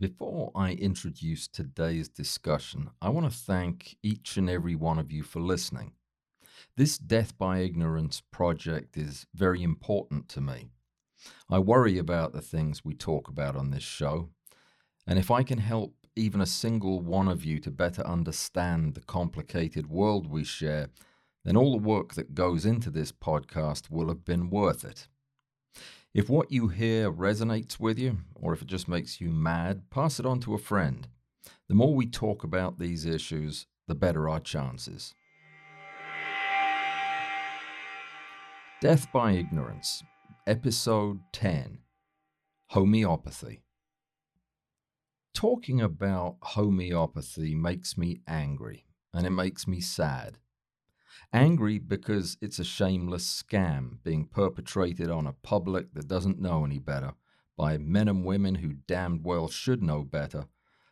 Before I introduce today's discussion, I want to thank each and every one of you for listening. This Death by Ignorance project is very important to me. I worry about the things we talk about on this show, and if I can help even a single one of you to better understand the complicated world we share, then all the work that goes into this podcast will have been worth it. If what you hear resonates with you, or if it just makes you mad, pass it on to a friend. The more we talk about these issues, the better our chances. Death by Ignorance, Episode 10 Homeopathy. Talking about homeopathy makes me angry and it makes me sad. Angry because it's a shameless scam being perpetrated on a public that doesn't know any better by men and women who damned well should know better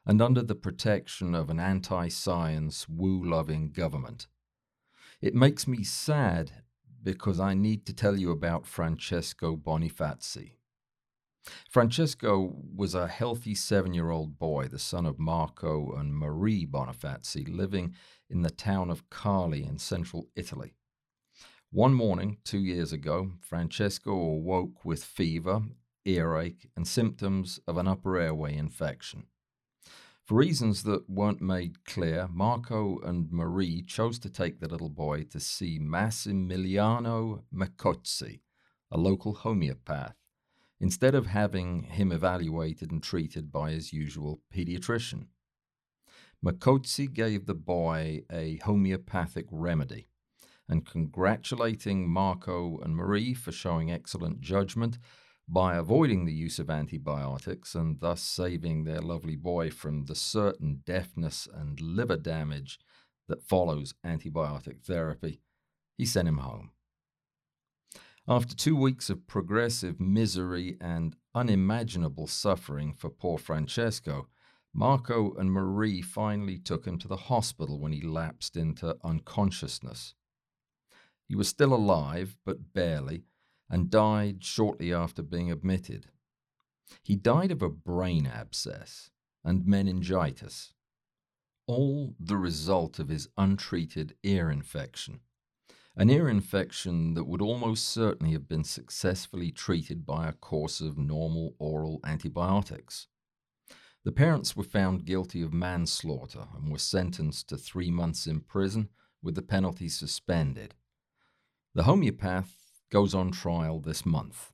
and under the protection of an anti science, woo loving government. It makes me sad because I need to tell you about Francesco Bonifazi. Francesco was a healthy seven year old boy, the son of Marco and Marie Bonifazi, living in the town of Cagli in central Italy. One morning, two years ago, Francesco awoke with fever, earache, and symptoms of an upper airway infection. For reasons that weren't made clear, Marco and Marie chose to take the little boy to see Massimiliano Mecozzi, a local homeopath, instead of having him evaluated and treated by his usual pediatrician. Mecozzi gave the boy a homeopathic remedy, and congratulating Marco and Marie for showing excellent judgment by avoiding the use of antibiotics and thus saving their lovely boy from the certain deafness and liver damage that follows antibiotic therapy, he sent him home. After two weeks of progressive misery and unimaginable suffering for poor Francesco, Marco and Marie finally took him to the hospital when he lapsed into unconsciousness. He was still alive, but barely, and died shortly after being admitted. He died of a brain abscess and meningitis, all the result of his untreated ear infection. An ear infection that would almost certainly have been successfully treated by a course of normal oral antibiotics. The parents were found guilty of manslaughter and were sentenced to three months in prison with the penalty suspended. The homeopath goes on trial this month.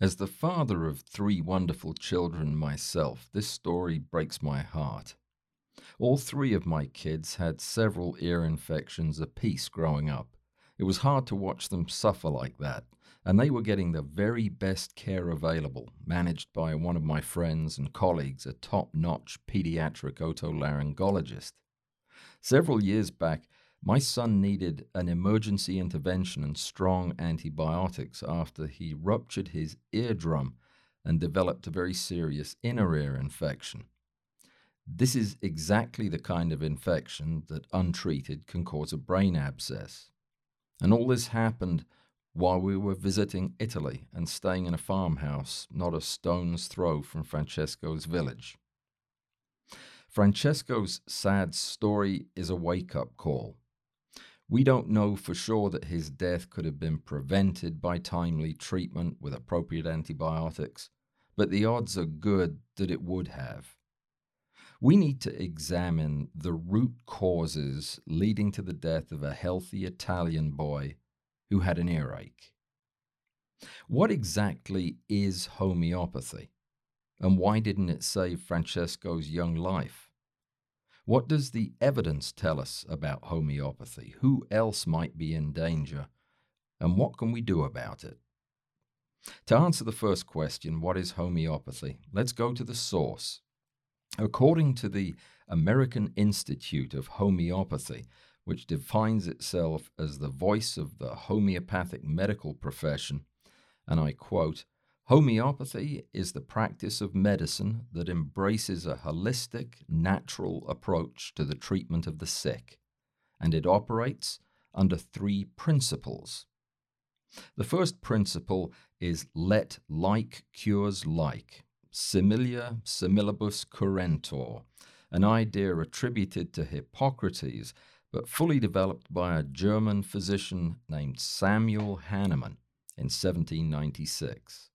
As the father of three wonderful children myself, this story breaks my heart. All three of my kids had several ear infections apiece growing up. It was hard to watch them suffer like that, and they were getting the very best care available, managed by one of my friends and colleagues, a top notch pediatric otolaryngologist. Several years back, my son needed an emergency intervention and strong antibiotics after he ruptured his eardrum and developed a very serious inner ear infection. This is exactly the kind of infection that untreated can cause a brain abscess. And all this happened while we were visiting Italy and staying in a farmhouse not a stone's throw from Francesco's village. Francesco's sad story is a wake up call. We don't know for sure that his death could have been prevented by timely treatment with appropriate antibiotics, but the odds are good that it would have. We need to examine the root causes leading to the death of a healthy Italian boy who had an earache. What exactly is homeopathy? And why didn't it save Francesco's young life? What does the evidence tell us about homeopathy? Who else might be in danger? And what can we do about it? To answer the first question, what is homeopathy? Let's go to the source. According to the American Institute of Homeopathy, which defines itself as the voice of the homeopathic medical profession. And I quote Homeopathy is the practice of medicine that embraces a holistic, natural approach to the treatment of the sick, and it operates under three principles. The first principle is let like cures like. Similia similibus curentur, an idea attributed to Hippocrates, but fully developed by a German physician named Samuel Hahnemann in 1796.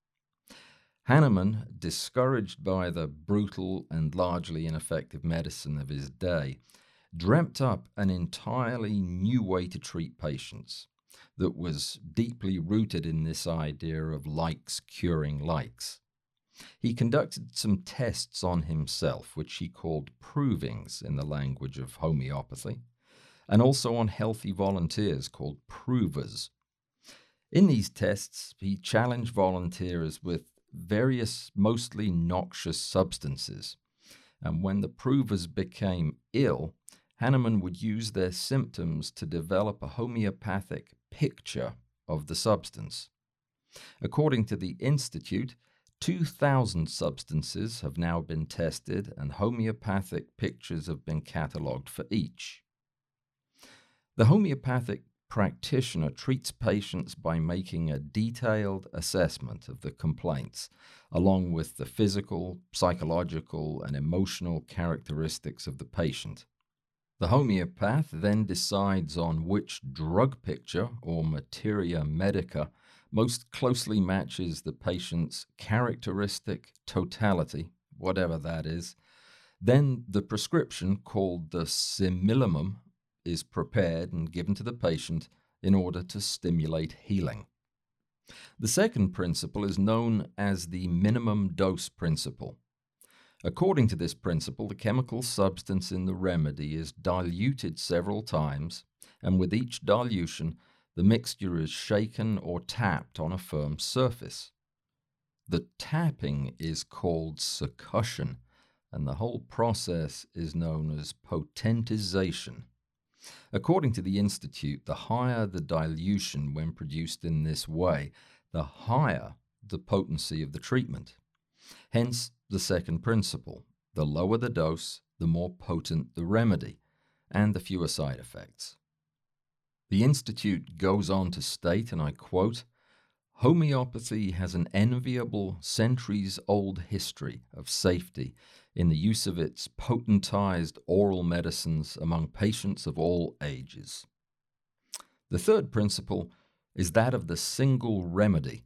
Hahnemann, discouraged by the brutal and largely ineffective medicine of his day, dreamt up an entirely new way to treat patients that was deeply rooted in this idea of likes curing likes. He conducted some tests on himself, which he called provings in the language of homeopathy, and also on healthy volunteers called provers. In these tests, he challenged volunteers with various mostly noxious substances. And when the provers became ill, Hahnemann would use their symptoms to develop a homeopathic picture of the substance. According to the Institute, 2,000 substances have now been tested and homeopathic pictures have been catalogued for each. The homeopathic practitioner treats patients by making a detailed assessment of the complaints, along with the physical, psychological, and emotional characteristics of the patient. The homeopath then decides on which drug picture or materia medica most closely matches the patient's characteristic totality, whatever that is. Then the prescription, called the simillimum, is prepared and given to the patient in order to stimulate healing. The second principle is known as the minimum dose principle. According to this principle, the chemical substance in the remedy is diluted several times, and with each dilution, the mixture is shaken or tapped on a firm surface. The tapping is called succussion, and the whole process is known as potentization. According to the Institute, the higher the dilution when produced in this way, the higher the potency of the treatment. Hence, the second principle the lower the dose, the more potent the remedy, and the fewer side effects. The Institute goes on to state, and I quote, Homeopathy has an enviable centuries old history of safety in the use of its potentized oral medicines among patients of all ages. The third principle is that of the single remedy,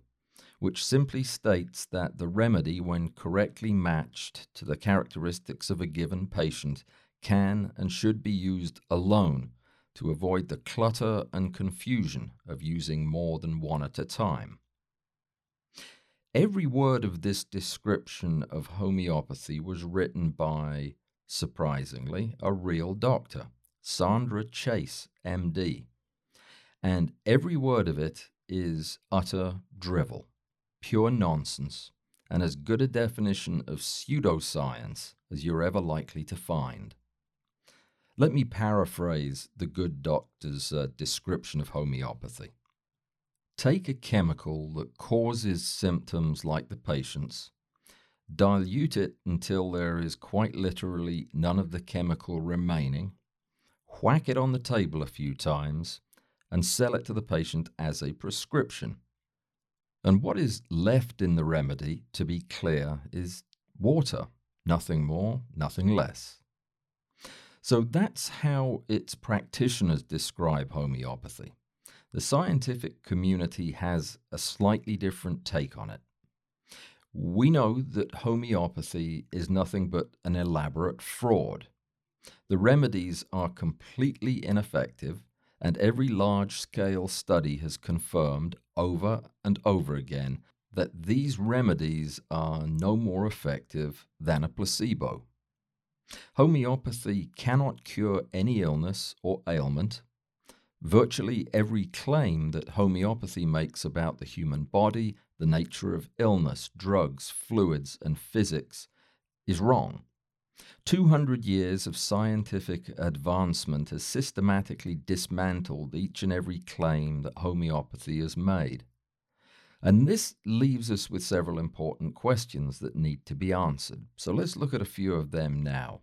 which simply states that the remedy, when correctly matched to the characteristics of a given patient, can and should be used alone to avoid the clutter and confusion of using more than one at a time. Every word of this description of homeopathy was written by, surprisingly, a real doctor, Sandra Chase, MD. And every word of it is utter drivel, pure nonsense, and as good a definition of pseudoscience as you're ever likely to find. Let me paraphrase the good doctor's uh, description of homeopathy. Take a chemical that causes symptoms like the patient's, dilute it until there is quite literally none of the chemical remaining, whack it on the table a few times, and sell it to the patient as a prescription. And what is left in the remedy, to be clear, is water, nothing more, nothing less. So that's how its practitioners describe homeopathy. The scientific community has a slightly different take on it. We know that homeopathy is nothing but an elaborate fraud. The remedies are completely ineffective, and every large scale study has confirmed over and over again that these remedies are no more effective than a placebo. Homeopathy cannot cure any illness or ailment, Virtually every claim that homeopathy makes about the human body, the nature of illness, drugs, fluids, and physics is wrong. 200 years of scientific advancement has systematically dismantled each and every claim that homeopathy has made. And this leaves us with several important questions that need to be answered. So let's look at a few of them now.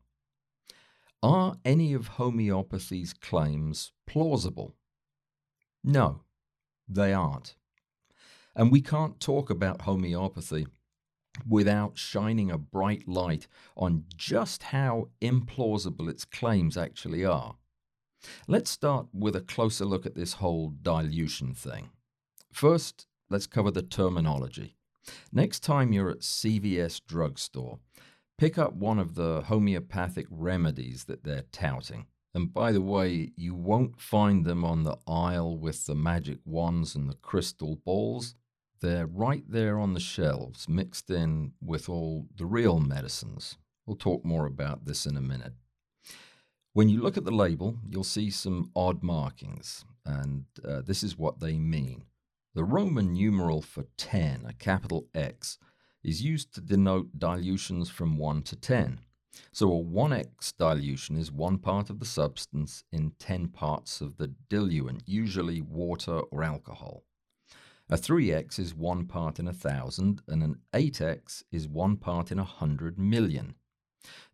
Are any of homeopathy's claims plausible? No, they aren't. And we can't talk about homeopathy without shining a bright light on just how implausible its claims actually are. Let's start with a closer look at this whole dilution thing. First, let's cover the terminology. Next time you're at CVS drugstore, pick up one of the homeopathic remedies that they're touting. And by the way, you won't find them on the aisle with the magic wands and the crystal balls. They're right there on the shelves, mixed in with all the real medicines. We'll talk more about this in a minute. When you look at the label, you'll see some odd markings, and uh, this is what they mean. The Roman numeral for 10, a capital X, is used to denote dilutions from 1 to 10. So a 1x dilution is one part of the substance in 10 parts of the diluent, usually water or alcohol. A 3x is one part in a thousand, and an 8x is one part in a hundred million.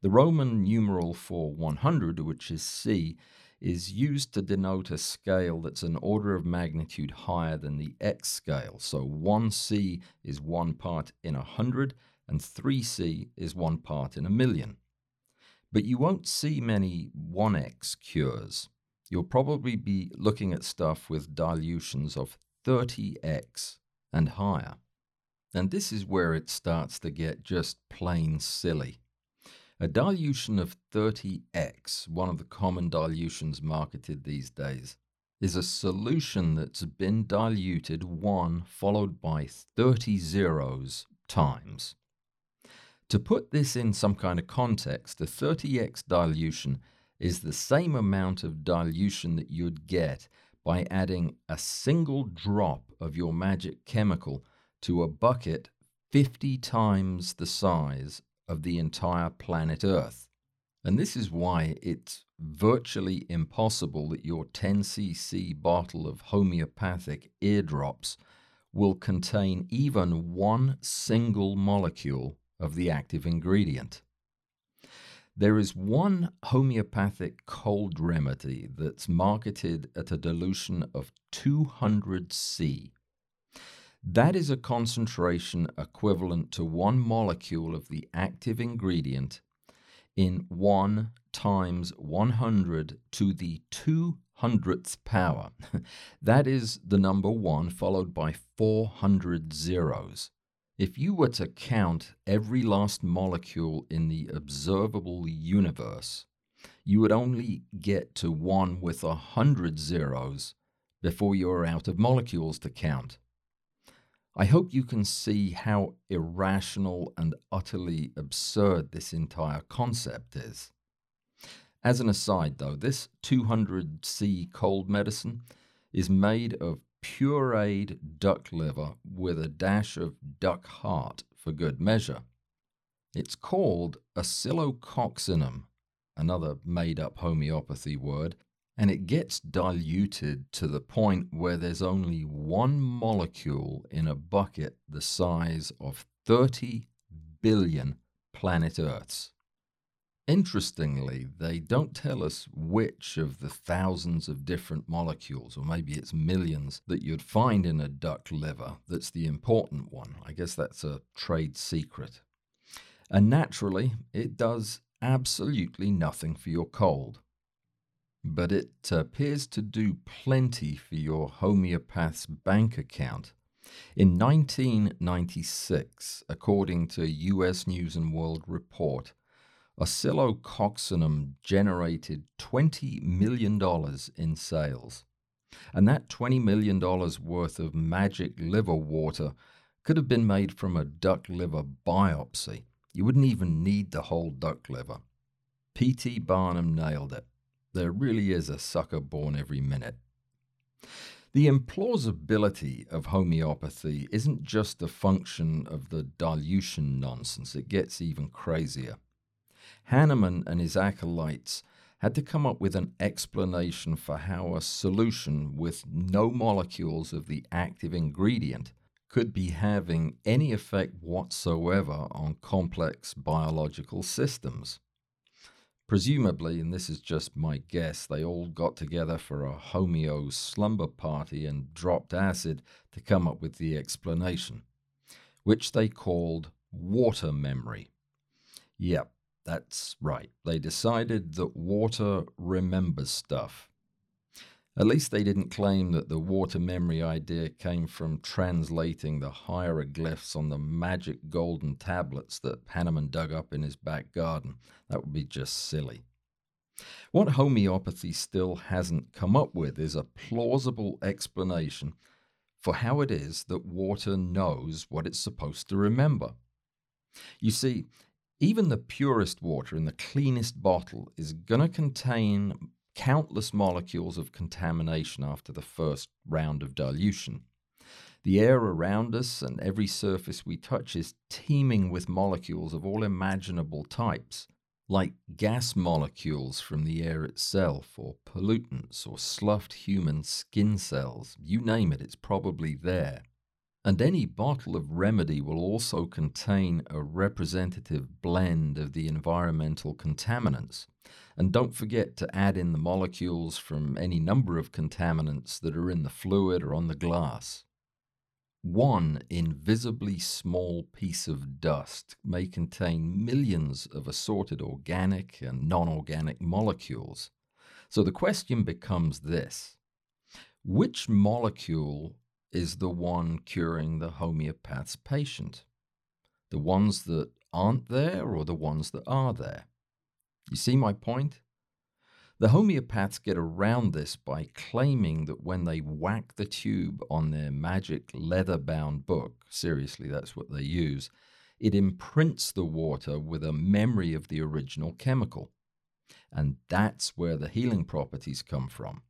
The Roman numeral for 100, which is C, is used to denote a scale that's an order of magnitude higher than the x scale. So 1c is one part in a hundred, and 3c is one part in a million. But you won't see many 1x cures. You'll probably be looking at stuff with dilutions of 30x and higher. And this is where it starts to get just plain silly. A dilution of 30x, one of the common dilutions marketed these days, is a solution that's been diluted 1 followed by 30 zeros times. To put this in some kind of context, a 30x dilution is the same amount of dilution that you'd get by adding a single drop of your magic chemical to a bucket 50 times the size of the entire planet Earth. And this is why it's virtually impossible that your 10cc bottle of homeopathic eardrops will contain even one single molecule of the active ingredient. There is one homeopathic cold remedy that's marketed at a dilution of 200C. That is a concentration equivalent to one molecule of the active ingredient in 1 times 100 to the 200th power. that is the number 1 followed by 400 zeros. If you were to count every last molecule in the observable universe, you would only get to 1 with a 100 zeros before you are out of molecules to count. I hope you can see how irrational and utterly absurd this entire concept is. As an aside, though, this 200C cold medicine is made of pureed duck liver with a dash of duck heart for good measure. It's called oscillococcinum, another made up homeopathy word, and it gets diluted to the point where there's only one molecule in a bucket the size of 30 billion planet Earths. Interestingly, they don't tell us which of the thousands of different molecules, or maybe it's millions, that you'd find in a duck liver that's the important one. I guess that's a trade secret. And naturally, it does absolutely nothing for your cold but it appears to do plenty for your homeopath's bank account. In 1996, according to US News and World Report, oscillococcinum generated $20 million in sales. And that $20 million worth of magic liver water could have been made from a duck liver biopsy. You wouldn't even need the whole duck liver. P.T. Barnum nailed it. There really is a sucker born every minute. The implausibility of homeopathy isn't just a function of the dilution nonsense, it gets even crazier. Hahnemann and his acolytes had to come up with an explanation for how a solution with no molecules of the active ingredient could be having any effect whatsoever on complex biological systems. Presumably, and this is just my guess, they all got together for a homeo slumber party and dropped acid to come up with the explanation, which they called water memory. Yep, that's right. They decided that water remembers stuff. At least they didn't claim that the water memory idea came from translating the hieroglyphs on the magic golden tablets that Hahnemann dug up in his back garden. That would be just silly. What homeopathy still hasn't come up with is a plausible explanation for how it is that water knows what it's supposed to remember. You see, even the purest water in the cleanest bottle is going to contain countless molecules of contamination after the first round of dilution. The air around us and every surface we touch is teeming with molecules of all imaginable types, like gas molecules from the air itself, or pollutants, or sloughed human skin cells. You name it, it's probably there. And any bottle of remedy will also contain a representative blend of the environmental contaminants. And don't forget to add in the molecules from any number of contaminants that are in the fluid or on the glass. One invisibly small piece of dust may contain millions of assorted organic and non organic molecules. So the question becomes this Which molecule is the one curing the homeopath's patient? The ones that aren't there or the ones that are there? You see my point? The homeopaths get around this by claiming that when they whack the tube on their magic leather bound book, seriously, that's what they use, it imprints the water with a memory of the original chemical. And that's where the healing properties come from.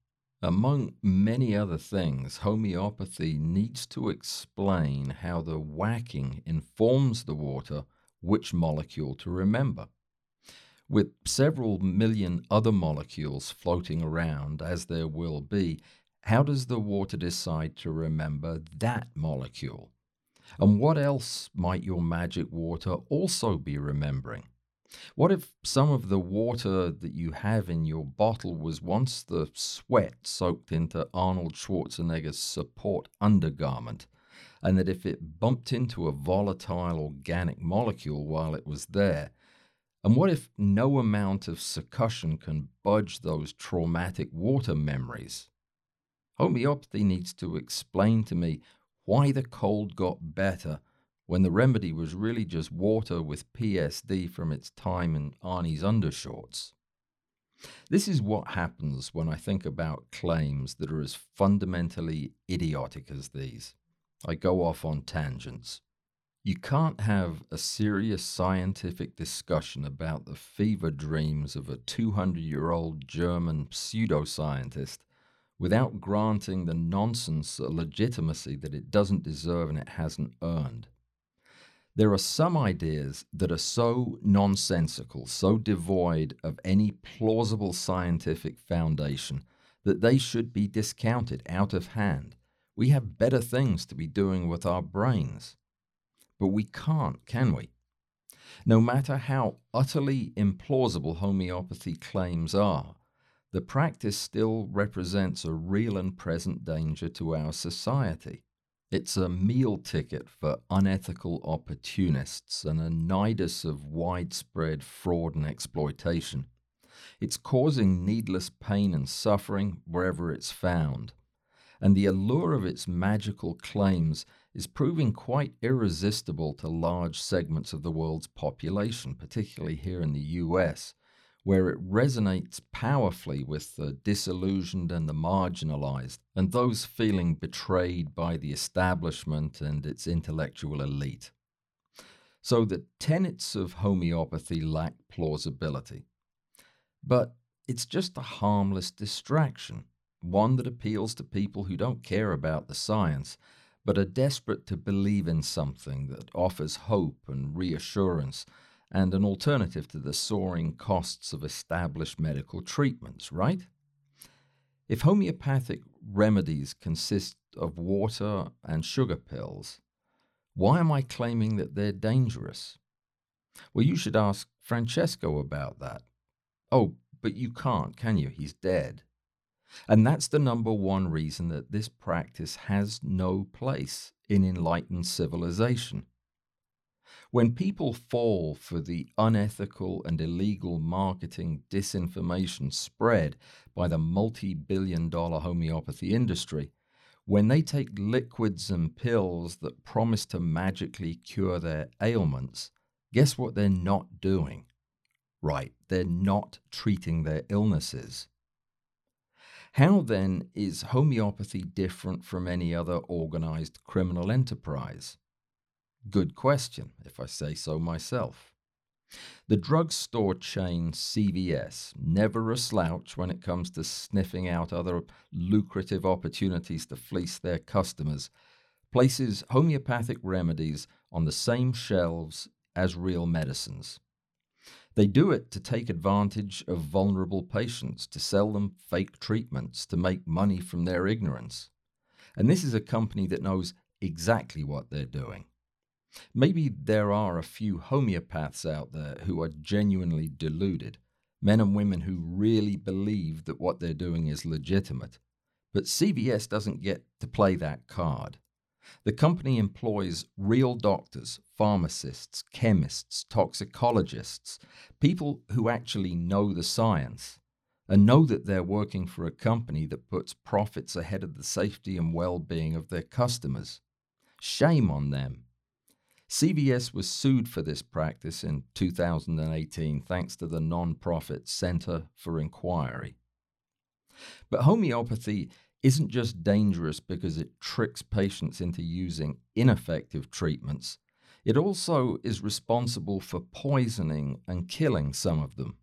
Among many other things, homeopathy needs to explain how the whacking informs the water which molecule to remember. With several million other molecules floating around, as there will be, how does the water decide to remember that molecule? And what else might your magic water also be remembering? What if some of the water that you have in your bottle was once the sweat soaked into Arnold Schwarzenegger's support undergarment, and that if it bumped into a volatile organic molecule while it was there, and what if no amount of succussion can budge those traumatic water memories? Homeopathy needs to explain to me why the cold got better when the remedy was really just water with PTSD from its time in Arnie's undershorts. This is what happens when I think about claims that are as fundamentally idiotic as these. I go off on tangents. You can't have a serious scientific discussion about the fever dreams of a 200 year old German pseudoscientist without granting the nonsense a legitimacy that it doesn't deserve and it hasn't earned. There are some ideas that are so nonsensical, so devoid of any plausible scientific foundation, that they should be discounted out of hand. We have better things to be doing with our brains. But we can't, can we? No matter how utterly implausible homeopathy claims are, the practice still represents a real and present danger to our society. It's a meal ticket for unethical opportunists and a nidus of widespread fraud and exploitation. It's causing needless pain and suffering wherever it's found. And the allure of its magical claims is proving quite irresistible to large segments of the world's population, particularly here in the US, where it resonates powerfully with the disillusioned and the marginalized, and those feeling betrayed by the establishment and its intellectual elite. So the tenets of homeopathy lack plausibility. But it's just a harmless distraction, one that appeals to people who don't care about the science, but are desperate to believe in something that offers hope and reassurance and an alternative to the soaring costs of established medical treatments, right? If homeopathic remedies consist of water and sugar pills, why am I claiming that they're dangerous? Well, you should ask Francesco about that. Oh, but you can't, can you? He's dead. And that's the number one reason that this practice has no place in enlightened civilization. When people fall for the unethical and illegal marketing disinformation spread by the multi billion dollar homeopathy industry, when they take liquids and pills that promise to magically cure their ailments, guess what they're not doing? Right, they're not treating their illnesses. How then is homeopathy different from any other organized criminal enterprise? Good question, if I say so myself. The drugstore chain CVS, never a slouch when it comes to sniffing out other lucrative opportunities to fleece their customers, places homeopathic remedies on the same shelves as real medicines. They do it to take advantage of vulnerable patients, to sell them fake treatments, to make money from their ignorance. And this is a company that knows exactly what they're doing. Maybe there are a few homeopaths out there who are genuinely deluded, men and women who really believe that what they're doing is legitimate. But CVS doesn't get to play that card. The company employs real doctors, pharmacists, chemists, toxicologists, people who actually know the science and know that they're working for a company that puts profits ahead of the safety and well being of their customers. Shame on them. CVS was sued for this practice in 2018 thanks to the non-profit Center for Inquiry. But homeopathy isn't just dangerous because it tricks patients into using ineffective treatments, it also is responsible for poisoning and killing some of them.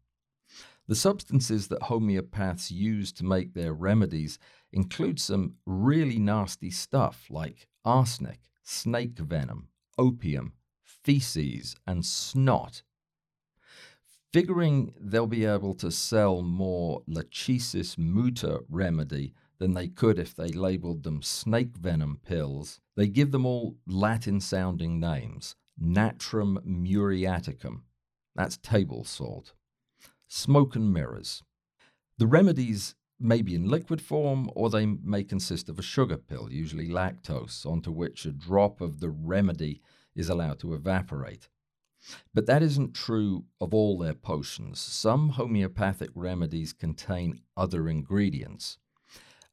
The substances that homeopaths use to make their remedies include some really nasty stuff like arsenic, snake venom, opium, feces, and snot. Figuring they'll be able to sell more lachesis muta remedy than they could if they labeled them snake venom pills, they give them all Latin sounding names Natrum muriaticum, that's table salt, smoke and mirrors. The remedies may be in liquid form or they may consist of a sugar pill, usually lactose, onto which a drop of the remedy is allowed to evaporate. But that isn't true of all their potions. Some homeopathic remedies contain other ingredients.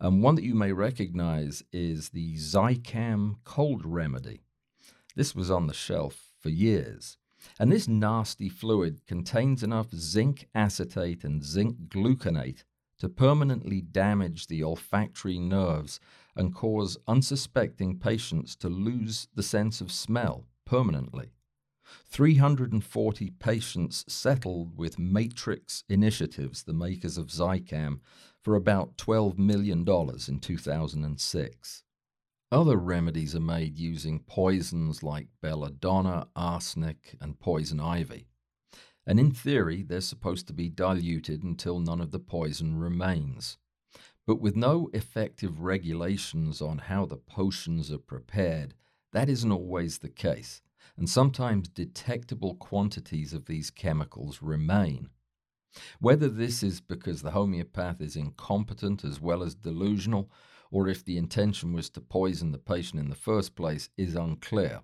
And one that you may recognize is the Zicam cold remedy. This was on the shelf for years. And this nasty fluid contains enough zinc acetate and zinc gluconate to permanently damage the olfactory nerves and cause unsuspecting patients to lose the sense of smell permanently. 340 patients settled with Matrix Initiatives, the makers of Zicam, for about $12 million in 2006. Other remedies are made using poisons like belladonna, arsenic, and poison ivy and in theory they're supposed to be diluted until none of the poison remains. But with no effective regulations on how the potions are prepared, that isn't always the case, and sometimes detectable quantities of these chemicals remain. Whether this is because the homeopath is incompetent as well as delusional, or if the intention was to poison the patient in the first place, is unclear.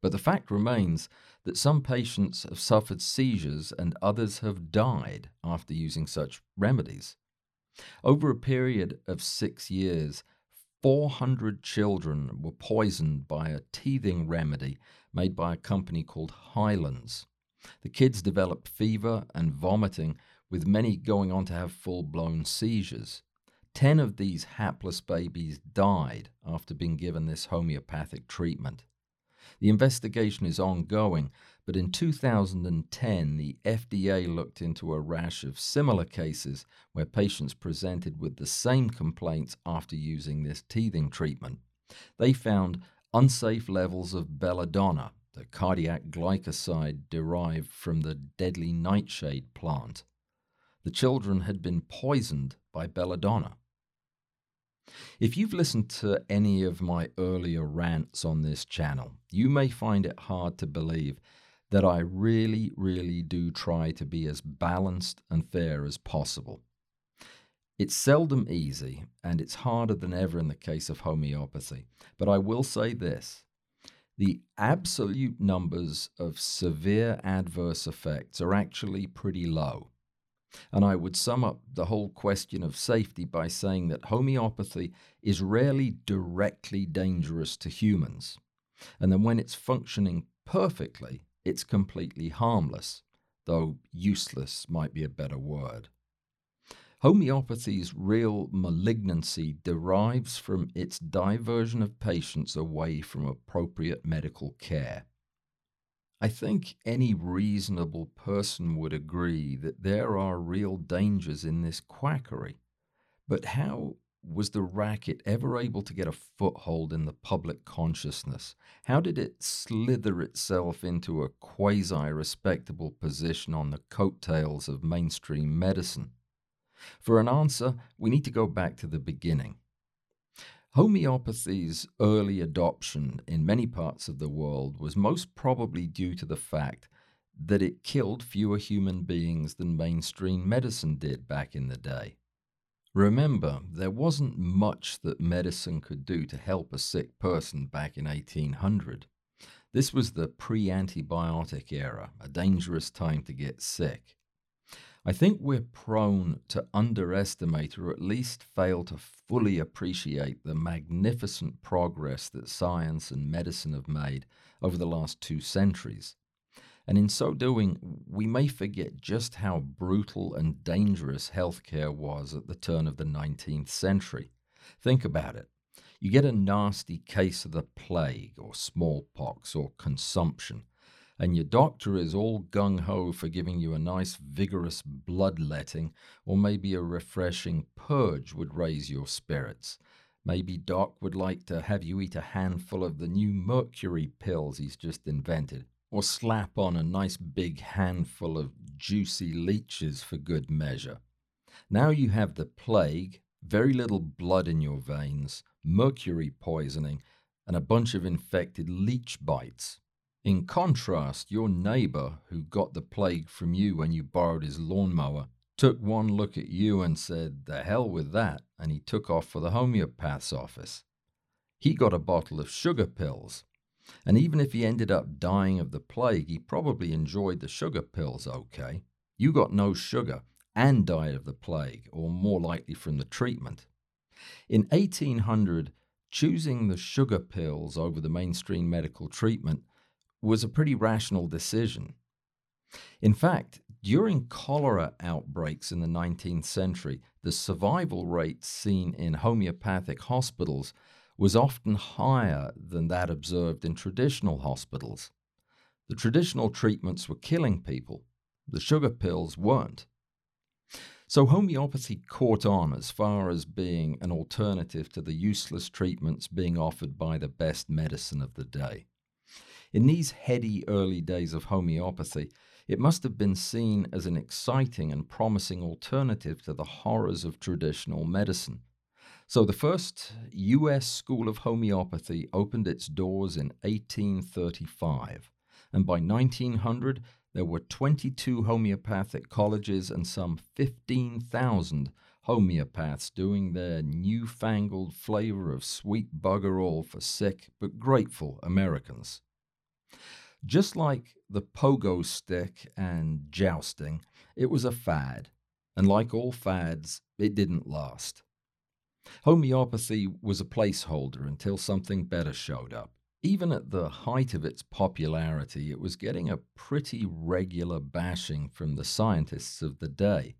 But the fact remains that some patients have suffered seizures and others have died after using such remedies. Over a period of six years, 400 children were poisoned by a teething remedy made by a company called Hyland's. The kids developed fever and vomiting, with many going on to have full blown seizures. Ten of these hapless babies died after being given this homeopathic treatment. The investigation is ongoing, but in 2010, the FDA looked into a rash of similar cases where patients presented with the same complaints after using this teething treatment. They found unsafe levels of belladonna, the cardiac glycoside derived from the deadly nightshade plant. The children had been poisoned by belladonna. If you've listened to any of my earlier rants on this channel, you may find it hard to believe that I really, really do try to be as balanced and fair as possible. It's seldom easy, and it's harder than ever in the case of homeopathy, but I will say this the absolute numbers of severe adverse effects are actually pretty low. And I would sum up the whole question of safety by saying that homeopathy is rarely directly dangerous to humans. And then when it's functioning perfectly, it's completely harmless, though useless might be a better word. Homeopathy's real malignancy derives from its diversion of patients away from appropriate medical care. I think any reasonable person would agree that there are real dangers in this quackery. But how was the racket ever able to get a foothold in the public consciousness? How did it slither itself into a quasi respectable position on the coattails of mainstream medicine? For an answer, we need to go back to the beginning. Homeopathy's early adoption in many parts of the world was most probably due to the fact that it killed fewer human beings than mainstream medicine did back in the day. Remember, there wasn't much that medicine could do to help a sick person back in 1800. This was the pre antibiotic era, a dangerous time to get sick. I think we're prone to underestimate or at least fail to fully appreciate the magnificent progress that science and medicine have made over the last two centuries. And in so doing, we may forget just how brutal and dangerous healthcare was at the turn of the 19th century. Think about it. You get a nasty case of the plague or smallpox or consumption and your doctor is all gung ho for giving you a nice vigorous bloodletting, or maybe a refreshing purge would raise your spirits. Maybe Doc would like to have you eat a handful of the new mercury pills he's just invented, or slap on a nice big handful of juicy leeches for good measure. Now you have the plague, very little blood in your veins, mercury poisoning, and a bunch of infected leech bites. In contrast, your neighbor, who got the plague from you when you borrowed his lawnmower, took one look at you and said, The hell with that, and he took off for the homeopath's office. He got a bottle of sugar pills, and even if he ended up dying of the plague, he probably enjoyed the sugar pills okay. You got no sugar and died of the plague, or more likely from the treatment. In 1800, choosing the sugar pills over the mainstream medical treatment was a pretty rational decision. In fact, during cholera outbreaks in the 19th century, the survival rate seen in homeopathic hospitals was often higher than that observed in traditional hospitals. The traditional treatments were killing people, the sugar pills weren't. So homeopathy caught on as far as being an alternative to the useless treatments being offered by the best medicine of the day. In these heady early days of homeopathy, it must have been seen as an exciting and promising alternative to the horrors of traditional medicine. So, the first US School of Homeopathy opened its doors in 1835, and by 1900, there were 22 homeopathic colleges and some 15,000 homeopaths doing their newfangled flavor of sweet bugger all for sick but grateful Americans. Just like the pogo stick and jousting, it was a fad, and like all fads, it didn't last. Homeopathy was a placeholder until something better showed up. Even at the height of its popularity, it was getting a pretty regular bashing from the scientists of the day.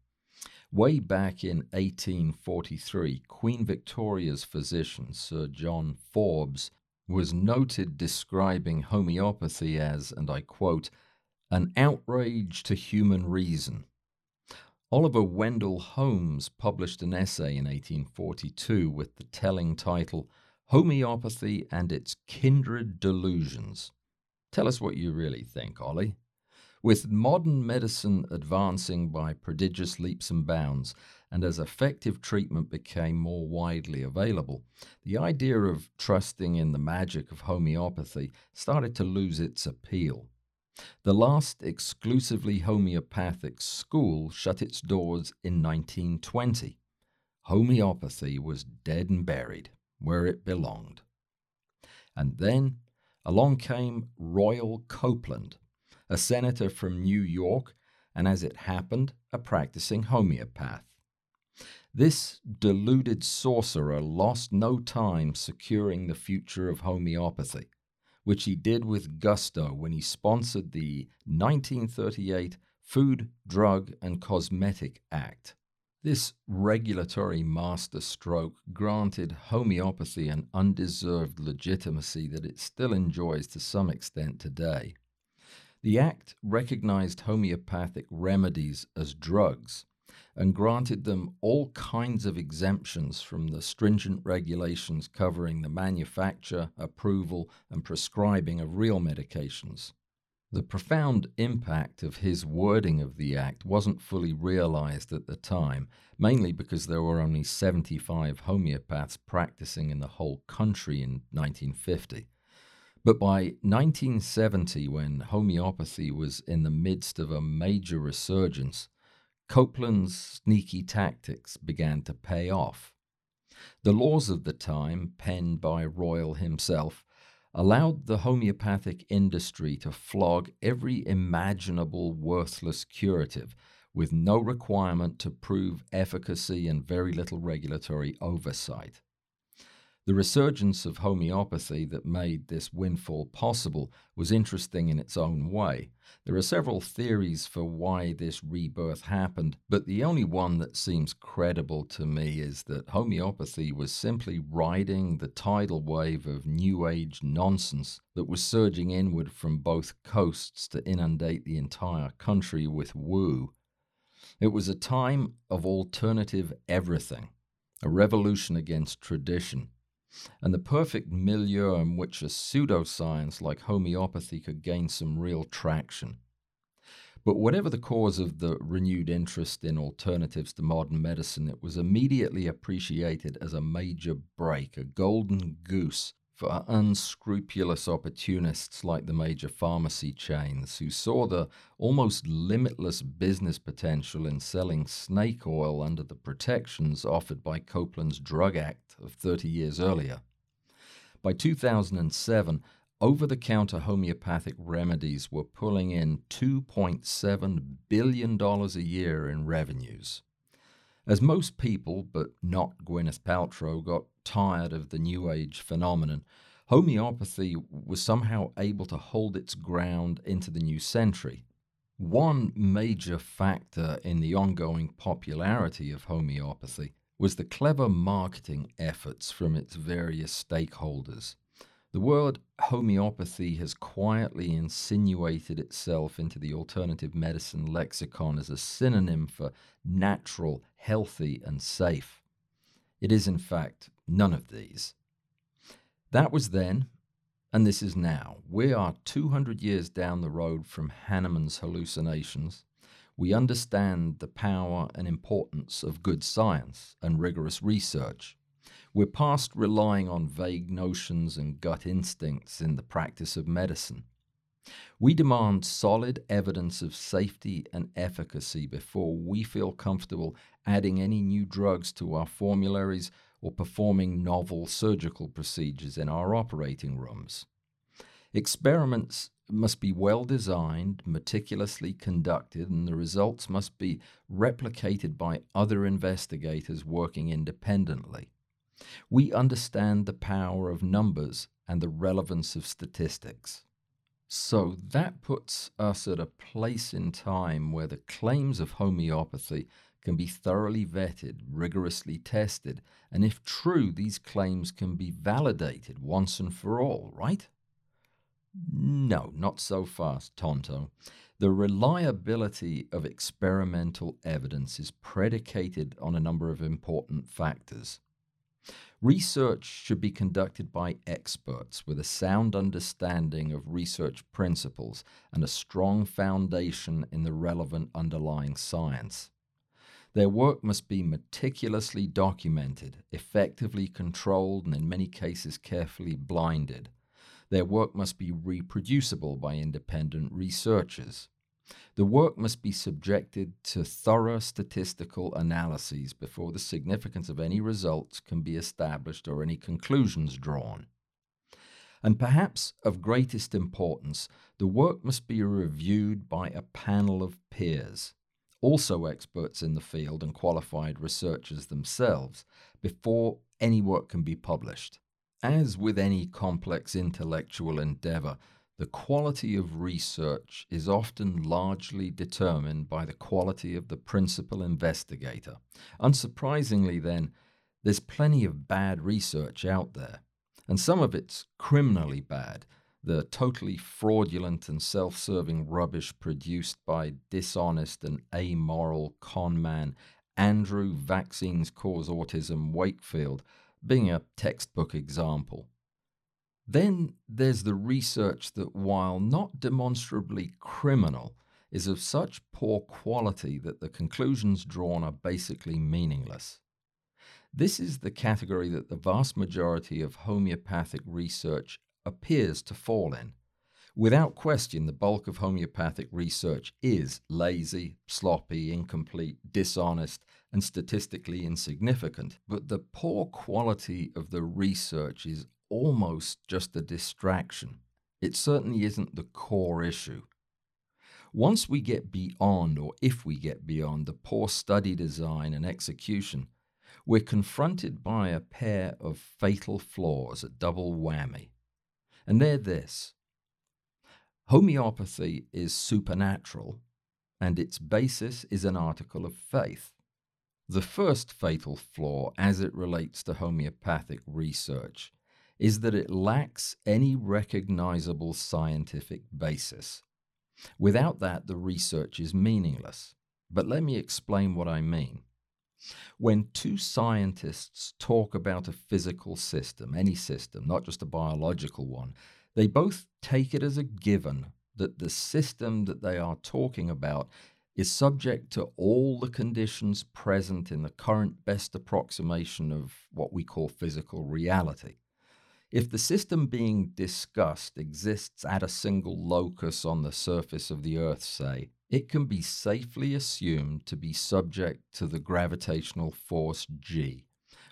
Way back in 1843, Queen Victoria's physician, Sir John Forbes, was noted describing homeopathy as, and I quote, an outrage to human reason. Oliver Wendell Holmes published an essay in 1842 with the telling title Homeopathy and Its Kindred Delusions. Tell us what you really think, Ollie. With modern medicine advancing by prodigious leaps and bounds, and as effective treatment became more widely available, the idea of trusting in the magic of homeopathy started to lose its appeal. The last exclusively homeopathic school shut its doors in 1920. Homeopathy was dead and buried where it belonged. And then along came Royal Copeland, a senator from New York, and as it happened, a practicing homeopath. This deluded sorcerer lost no time securing the future of homeopathy, which he did with gusto when he sponsored the 1938 Food, Drug, and Cosmetic Act. This regulatory masterstroke granted homeopathy an undeserved legitimacy that it still enjoys to some extent today. The Act recognized homeopathic remedies as drugs and granted them all kinds of exemptions from the stringent regulations covering the manufacture, approval, and prescribing of real medications. The profound impact of his wording of the act wasn't fully realized at the time, mainly because there were only 75 homeopaths practicing in the whole country in 1950. But by 1970, when homeopathy was in the midst of a major resurgence, Copeland's sneaky tactics began to pay off. The laws of the time, penned by Royal himself, allowed the homeopathic industry to flog every imaginable worthless curative with no requirement to prove efficacy and very little regulatory oversight. The resurgence of homeopathy that made this windfall possible was interesting in its own way. There are several theories for why this rebirth happened, but the only one that seems credible to me is that homeopathy was simply riding the tidal wave of New Age nonsense that was surging inward from both coasts to inundate the entire country with woo. It was a time of alternative everything, a revolution against tradition and the perfect milieu in which a pseudoscience like homeopathy could gain some real traction. But whatever the cause of the renewed interest in alternatives to modern medicine, it was immediately appreciated as a major break, a golden goose for unscrupulous opportunists like the major pharmacy chains who saw the almost limitless business potential in selling snake oil under the protections offered by Copeland's Drug Act of 30 years earlier. By 2007, over the counter homeopathic remedies were pulling in $2.7 billion a year in revenues. As most people, but not Gwyneth Paltrow, got tired of the New Age phenomenon, homeopathy was somehow able to hold its ground into the new century. One major factor in the ongoing popularity of homeopathy was the clever marketing efforts from its various stakeholders. The word homeopathy has quietly insinuated itself into the alternative medicine lexicon as a synonym for natural, healthy, and safe. It is, in fact, none of these. That was then, and this is now. We are 200 years down the road from Hahnemann's hallucinations. We understand the power and importance of good science and rigorous research. We're past relying on vague notions and gut instincts in the practice of medicine. We demand solid evidence of safety and efficacy before we feel comfortable adding any new drugs to our formularies or performing novel surgical procedures in our operating rooms. Experiments must be well designed, meticulously conducted, and the results must be replicated by other investigators working independently. We understand the power of numbers and the relevance of statistics. So that puts us at a place in time where the claims of homeopathy can be thoroughly vetted, rigorously tested, and if true, these claims can be validated once and for all, right? No, not so fast, Tonto. The reliability of experimental evidence is predicated on a number of important factors. Research should be conducted by experts with a sound understanding of research principles and a strong foundation in the relevant underlying science. Their work must be meticulously documented, effectively controlled, and in many cases carefully blinded. Their work must be reproducible by independent researchers. The work must be subjected to thorough statistical analyses before the significance of any results can be established or any conclusions drawn. And perhaps of greatest importance, the work must be reviewed by a panel of peers, also experts in the field and qualified researchers themselves, before any work can be published. As with any complex intellectual endeavor, the quality of research is often largely determined by the quality of the principal investigator. Unsurprisingly, then, there's plenty of bad research out there, and some of it's criminally bad. The totally fraudulent and self serving rubbish produced by dishonest and amoral conman Andrew Vaccines Cause Autism Wakefield being a textbook example. Then there's the research that, while not demonstrably criminal, is of such poor quality that the conclusions drawn are basically meaningless. This is the category that the vast majority of homeopathic research appears to fall in. Without question, the bulk of homeopathic research is lazy, sloppy, incomplete, dishonest, and statistically insignificant. But the poor quality of the research is almost just a distraction. It certainly isn't the core issue. Once we get beyond, or if we get beyond, the poor study design and execution, we're confronted by a pair of fatal flaws, a double whammy. And they're this homeopathy is supernatural, and its basis is an article of faith. The first fatal flaw, as it relates to homeopathic research, is that it lacks any recognizable scientific basis. Without that, the research is meaningless. But let me explain what I mean. When two scientists talk about a physical system, any system, not just a biological one, they both take it as a given that the system that they are talking about is subject to all the conditions present in the current best approximation of what we call physical reality. If the system being discussed exists at a single locus on the surface of the Earth, say, it can be safely assumed to be subject to the gravitational force G,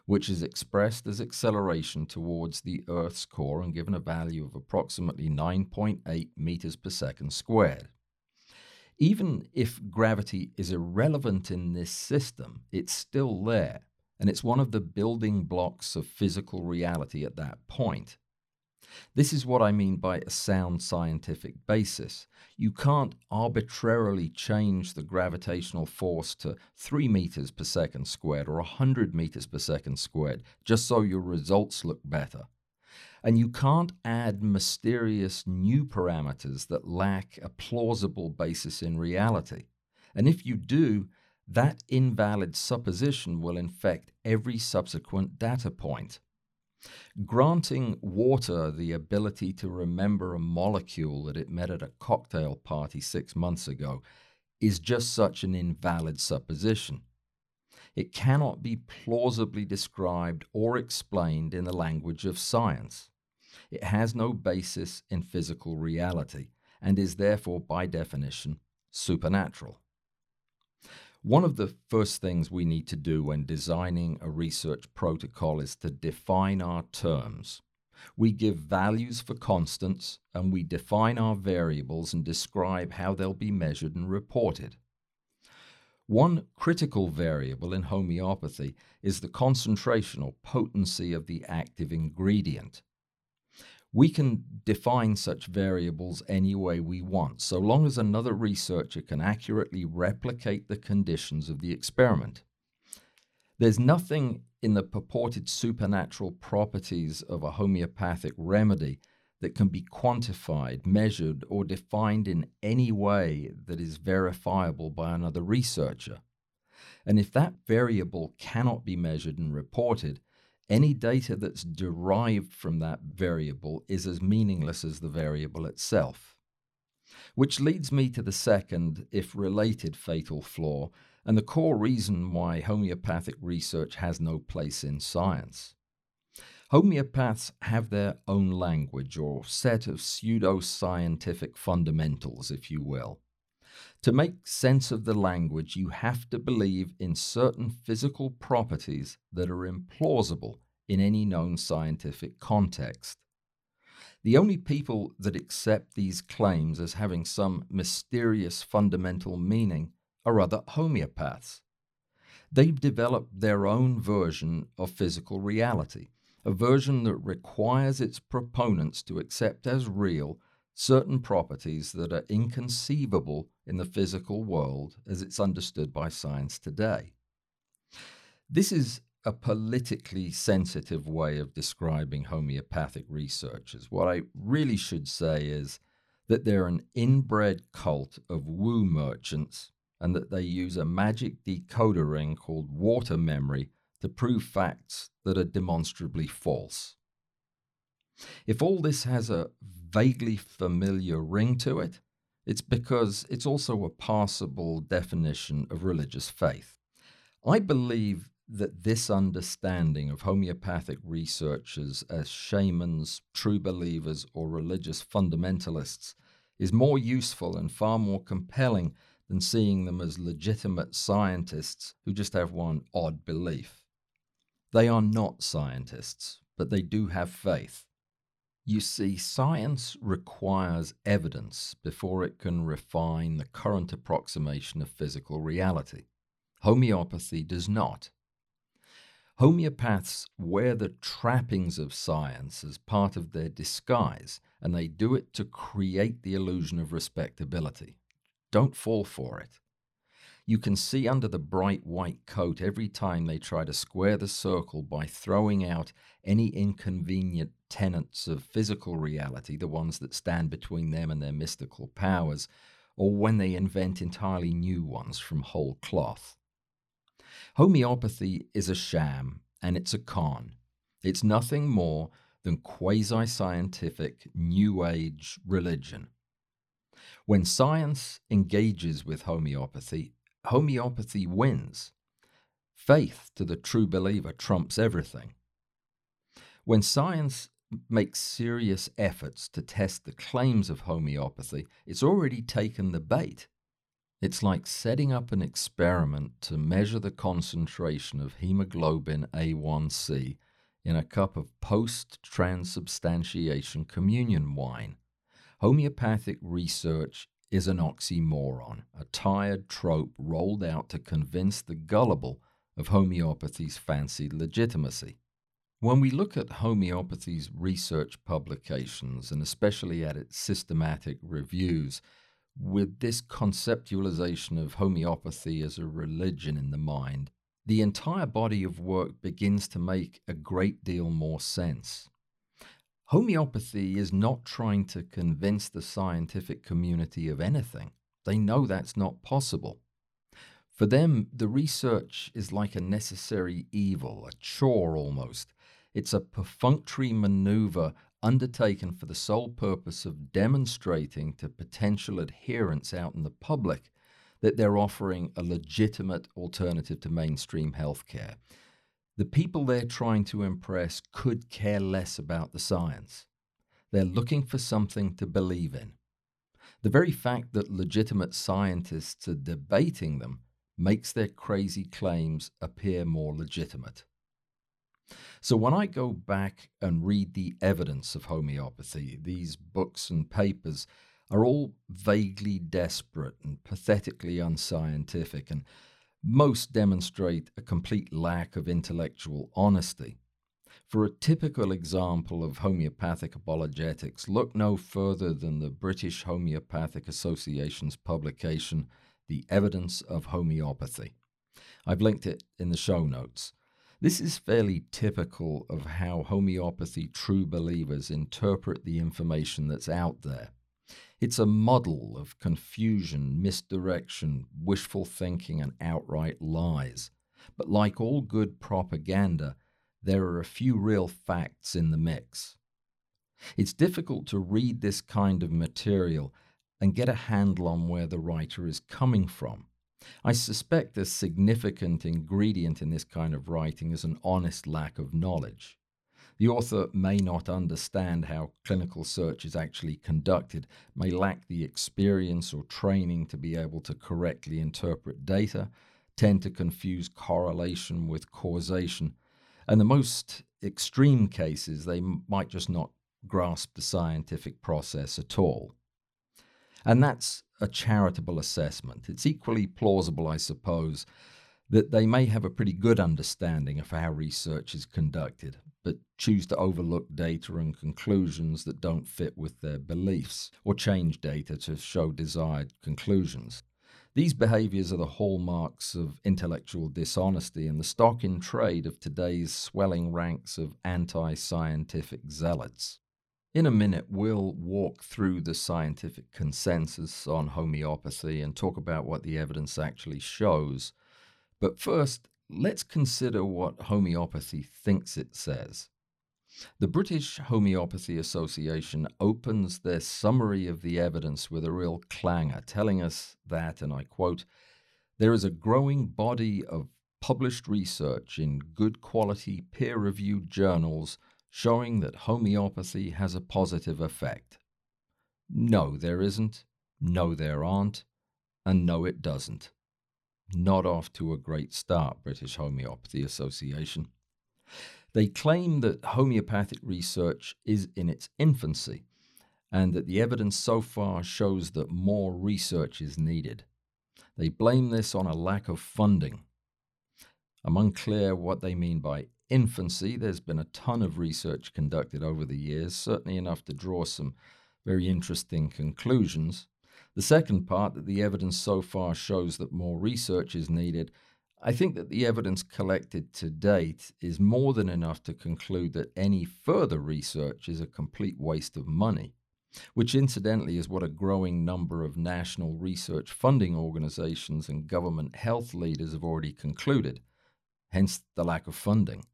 which is expressed as acceleration towards the Earth's core and given a value of approximately 9.8 meters per second squared. Even if gravity is irrelevant in this system, it's still there, and it's one of the building blocks of physical reality at that point. This is what I mean by a sound scientific basis. You can't arbitrarily change the gravitational force to 3 meters per second squared or 100 meters per second squared just so your results look better. And you can't add mysterious new parameters that lack a plausible basis in reality. And if you do, that invalid supposition will infect every subsequent data point. Granting water the ability to remember a molecule that it met at a cocktail party six months ago is just such an invalid supposition. It cannot be plausibly described or explained in the language of science. It has no basis in physical reality and is therefore, by definition, supernatural. One of the first things we need to do when designing a research protocol is to define our terms. We give values for constants and we define our variables and describe how they'll be measured and reported. One critical variable in homeopathy is the concentration or potency of the active ingredient. We can define such variables any way we want, so long as another researcher can accurately replicate the conditions of the experiment. There's nothing in the purported supernatural properties of a homeopathic remedy that can be quantified, measured, or defined in any way that is verifiable by another researcher. And if that variable cannot be measured and reported, any data that's derived from that variable is as meaningless as the variable itself. Which leads me to the second, if related, fatal flaw, and the core reason why homeopathic research has no place in science. Homeopaths have their own language or set of pseudo scientific fundamentals, if you will. To make sense of the language, you have to believe in certain physical properties that are implausible in any known scientific context. The only people that accept these claims as having some mysterious fundamental meaning are other homeopaths. They've developed their own version of physical reality, a version that requires its proponents to accept as real certain properties that are inconceivable in the physical world as it's understood by science today. This is a politically sensitive way of describing homeopathic researchers. What I really should say is that they're an inbred cult of woo merchants and that they use a magic decoder ring called water memory to prove facts that are demonstrably false. If all this has a vaguely familiar ring to it, it's because it's also a passable definition of religious faith. I believe that this understanding of homeopathic researchers as shamans, true believers, or religious fundamentalists is more useful and far more compelling than seeing them as legitimate scientists who just have one odd belief. They are not scientists, but they do have faith. You see, science requires evidence before it can refine the current approximation of physical reality. Homeopathy does not. Homeopaths wear the trappings of science as part of their disguise, and they do it to create the illusion of respectability. Don't fall for it. You can see under the bright white coat every time they try to square the circle by throwing out any inconvenient tenets of physical reality, the ones that stand between them and their mystical powers, or when they invent entirely new ones from whole cloth. Homeopathy is a sham and it's a con. It's nothing more than quasi scientific New Age religion. When science engages with homeopathy, homeopathy wins. Faith to the true believer trumps everything. When science makes serious efforts to test the claims of homeopathy, it's already taken the bait. It's like setting up an experiment to measure the concentration of hemoglobin A1C in a cup of post transubstantiation communion wine. Homeopathic research is an oxymoron, a tired trope rolled out to convince the gullible of homeopathy's fancied legitimacy. When we look at homeopathy's research publications, and especially at its systematic reviews, with this conceptualization of homeopathy as a religion in the mind, the entire body of work begins to make a great deal more sense. Homeopathy is not trying to convince the scientific community of anything. They know that's not possible. For them, the research is like a necessary evil, a chore almost. It's a perfunctory maneuver undertaken for the sole purpose of demonstrating to potential adherents out in the public that they're offering a legitimate alternative to mainstream healthcare. The people they're trying to impress could care less about the science. They're looking for something to believe in. The very fact that legitimate scientists are debating them makes their crazy claims appear more legitimate. So when I go back and read the evidence of homeopathy, these books and papers are all vaguely desperate and pathetically unscientific, and most demonstrate a complete lack of intellectual honesty. For a typical example of homeopathic apologetics, look no further than the British Homeopathic Association's publication, The Evidence of Homeopathy. I've linked it in the show notes. This is fairly typical of how homeopathy true believers interpret the information that's out there. It's a model of confusion, misdirection, wishful thinking, and outright lies. But like all good propaganda, there are a few real facts in the mix. It's difficult to read this kind of material and get a handle on where the writer is coming from. I suspect a significant ingredient in this kind of writing is an honest lack of knowledge. The author may not understand how clinical search is actually conducted, may lack the experience or training to be able to correctly interpret data, tend to confuse correlation with causation, and the most extreme cases, they might just not grasp the scientific process at all. And that's a charitable assessment. It's equally plausible, I suppose, that they may have a pretty good understanding of how research is conducted, but choose to overlook data and conclusions that don't fit with their beliefs, or change data to show desired conclusions. These behaviors are the hallmarks of intellectual dishonesty and the stock in trade of today's swelling ranks of anti scientific zealots. In a minute, we'll walk through the scientific consensus on homeopathy and talk about what the evidence actually shows. But first, let's consider what homeopathy thinks it says. The British Homeopathy Association opens their summary of the evidence with a real clangor, telling us that, and I quote, there is a growing body of published research in good quality peer reviewed journals showing that homeopathy has a positive effect. No, there isn't. No, there aren't. And no, it doesn't. Not off to a great start, British Homeopathy Association. They claim that homeopathic research is in its infancy and that the evidence so far shows that more research is needed. They blame this on a lack of funding. I'm unclear what they mean by infancy. There's been a ton of research conducted over the years, certainly enough to draw some very interesting conclusions. The second part, that the evidence so far shows that more research is needed, I think that the evidence collected to date is more than enough to conclude that any further research is a complete waste of money, which incidentally is what a growing number of national research funding organizations and government health leaders have already concluded, hence the lack of funding.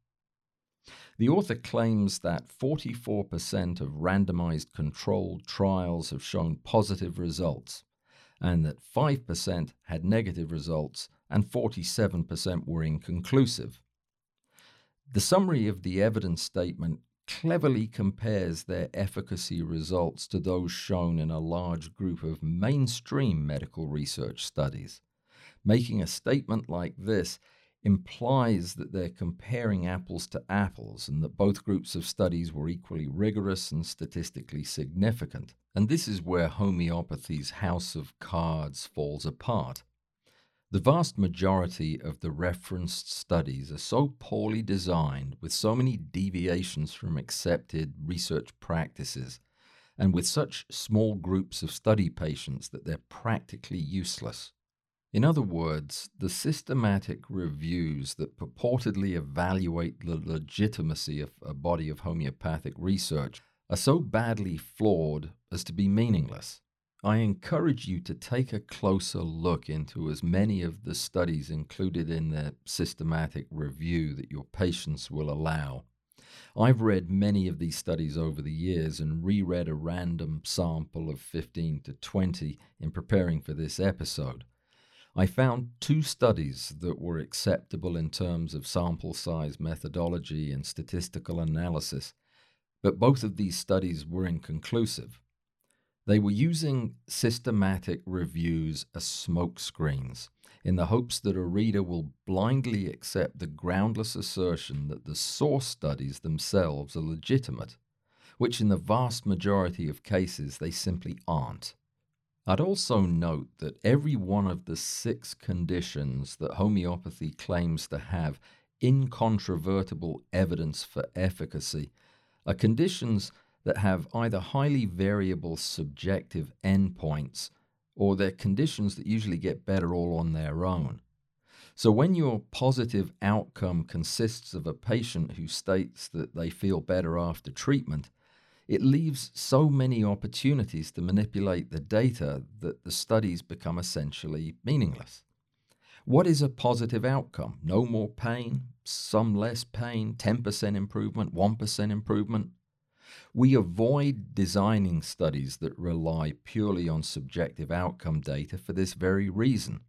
The author claims that 44% of randomized controlled trials have shown positive results, and that 5% had negative results and 47% were inconclusive. The summary of the evidence statement cleverly compares their efficacy results to those shown in a large group of mainstream medical research studies. Making a statement like this implies that they're comparing apples to apples and that both groups of studies were equally rigorous and statistically significant. And this is where homeopathy's house of cards falls apart. The vast majority of the referenced studies are so poorly designed, with so many deviations from accepted research practices, and with such small groups of study patients that they're practically useless. In other words, the systematic reviews that purportedly evaluate the legitimacy of a body of homeopathic research are so badly flawed as to be meaningless. I encourage you to take a closer look into as many of the studies included in the systematic review that your patience will allow. I've read many of these studies over the years and reread a random sample of 15 to 20 in preparing for this episode. I found two studies that were acceptable in terms of sample size methodology and statistical analysis, but both of these studies were inconclusive. They were using systematic reviews as smokescreens in the hopes that a reader will blindly accept the groundless assertion that the source studies themselves are legitimate, which in the vast majority of cases they simply aren't. I'd also note that every one of the six conditions that homeopathy claims to have incontrovertible evidence for efficacy are conditions that have either highly variable subjective endpoints or they're conditions that usually get better all on their own. So, when your positive outcome consists of a patient who states that they feel better after treatment, it leaves so many opportunities to manipulate the data that the studies become essentially meaningless. What is a positive outcome? No more pain, some less pain, 10% improvement, 1% improvement? We avoid designing studies that rely purely on subjective outcome data for this very reason.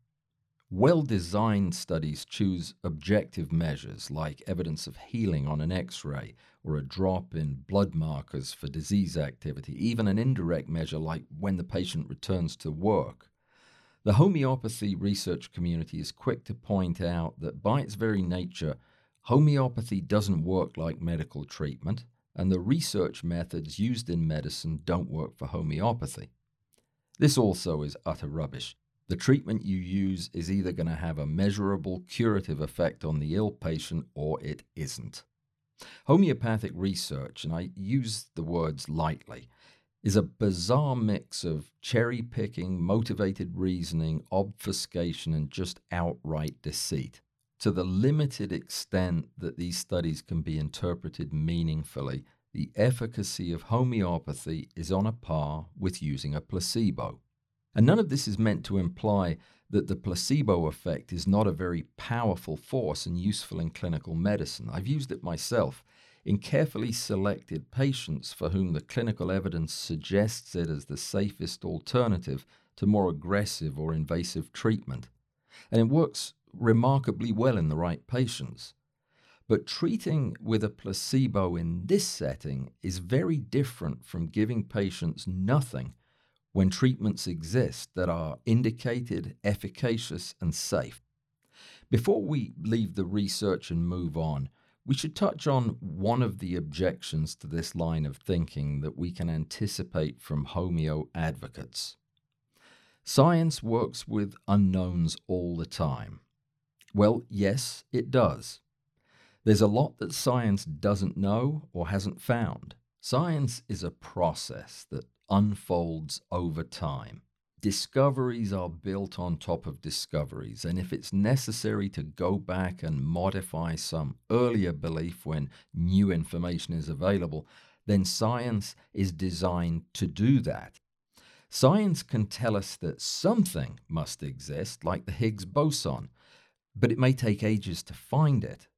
Well designed studies choose objective measures like evidence of healing on an x ray or a drop in blood markers for disease activity, even an indirect measure like when the patient returns to work. The homeopathy research community is quick to point out that by its very nature, homeopathy doesn't work like medical treatment and the research methods used in medicine don't work for homeopathy. This also is utter rubbish. The treatment you use is either going to have a measurable curative effect on the ill patient or it isn't. Homeopathic research, and I use the words lightly, is a bizarre mix of cherry picking, motivated reasoning, obfuscation, and just outright deceit. To the limited extent that these studies can be interpreted meaningfully, the efficacy of homeopathy is on a par with using a placebo. And none of this is meant to imply that the placebo effect is not a very powerful force and useful in clinical medicine. I've used it myself in carefully selected patients for whom the clinical evidence suggests it as the safest alternative to more aggressive or invasive treatment. And it works remarkably well in the right patients. But treating with a placebo in this setting is very different from giving patients nothing when treatments exist that are indicated, efficacious, and safe. Before we leave the research and move on, we should touch on one of the objections to this line of thinking that we can anticipate from homeo advocates. Science works with unknowns all the time. Well, yes, it does. There's a lot that science doesn't know or hasn't found. Science is a process that unfolds over time. Discoveries are built on top of discoveries, and if it's necessary to go back and modify some earlier belief when new information is available, then science is designed to do that. Science can tell us that something must exist, like the Higgs boson, but it may take ages to find it.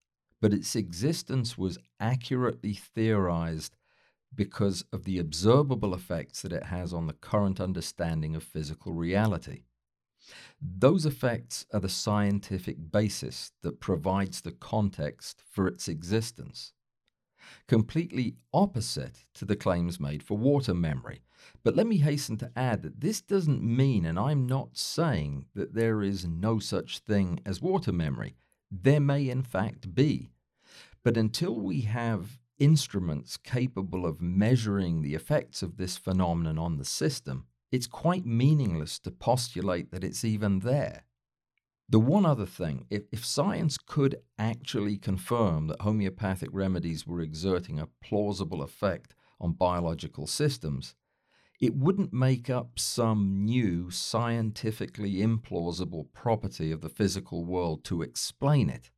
But its existence was accurately theorized because of the observable effects that it has on the current understanding of physical reality. Those effects are the scientific basis that provides the context for its existence. Completely opposite to the claims made for water memory. But let me hasten to add that this doesn't mean, and I'm not saying, that there is no such thing as water memory. There may, in fact, be. But until we have instruments capable of measuring the effects of this phenomenon on the system, it's quite meaningless to postulate that it's even there. The one other thing, if, if science could actually confirm that homeopathic remedies were exerting a plausible effect on biological systems, it wouldn't make up some new scientifically implausible property of the physical world to explain it.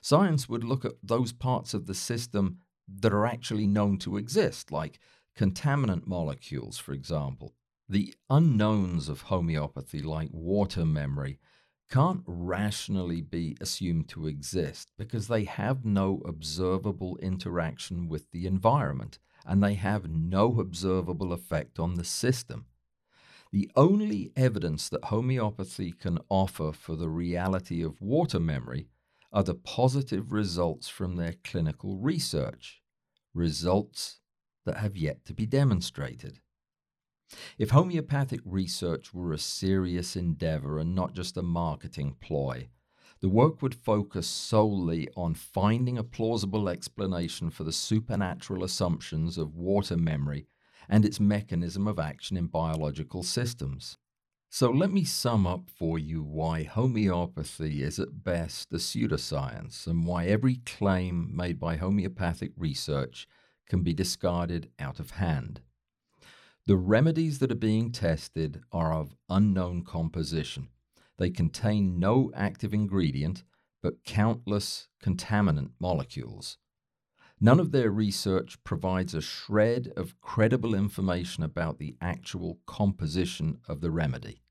Science would look at those parts of the system that are actually known to exist, like contaminant molecules, for example. The unknowns of homeopathy, like water memory, can't rationally be assumed to exist because they have no observable interaction with the environment and they have no observable effect on the system. The only evidence that homeopathy can offer for the reality of water memory are the positive results from their clinical research, results that have yet to be demonstrated. If homeopathic research were a serious endeavor and not just a marketing ploy, the work would focus solely on finding a plausible explanation for the supernatural assumptions of water memory and its mechanism of action in biological systems. So let me sum up for you why homeopathy is at best a pseudoscience and why every claim made by homeopathic research can be discarded out of hand. The remedies that are being tested are of unknown composition. They contain no active ingredient, but countless contaminant molecules. None of their research provides a shred of credible information about the actual composition of the remedy.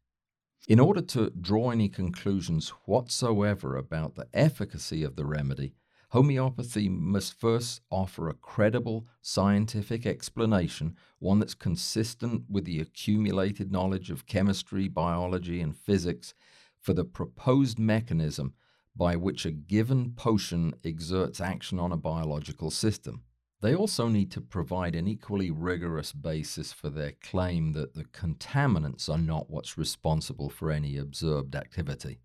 In order to draw any conclusions whatsoever about the efficacy of the remedy, homeopathy must first offer a credible scientific explanation, one that's consistent with the accumulated knowledge of chemistry, biology, and physics for the proposed mechanism by which a given potion exerts action on a biological system. They also need to provide an equally rigorous basis for their claim that the contaminants are not what's responsible for any observed activity.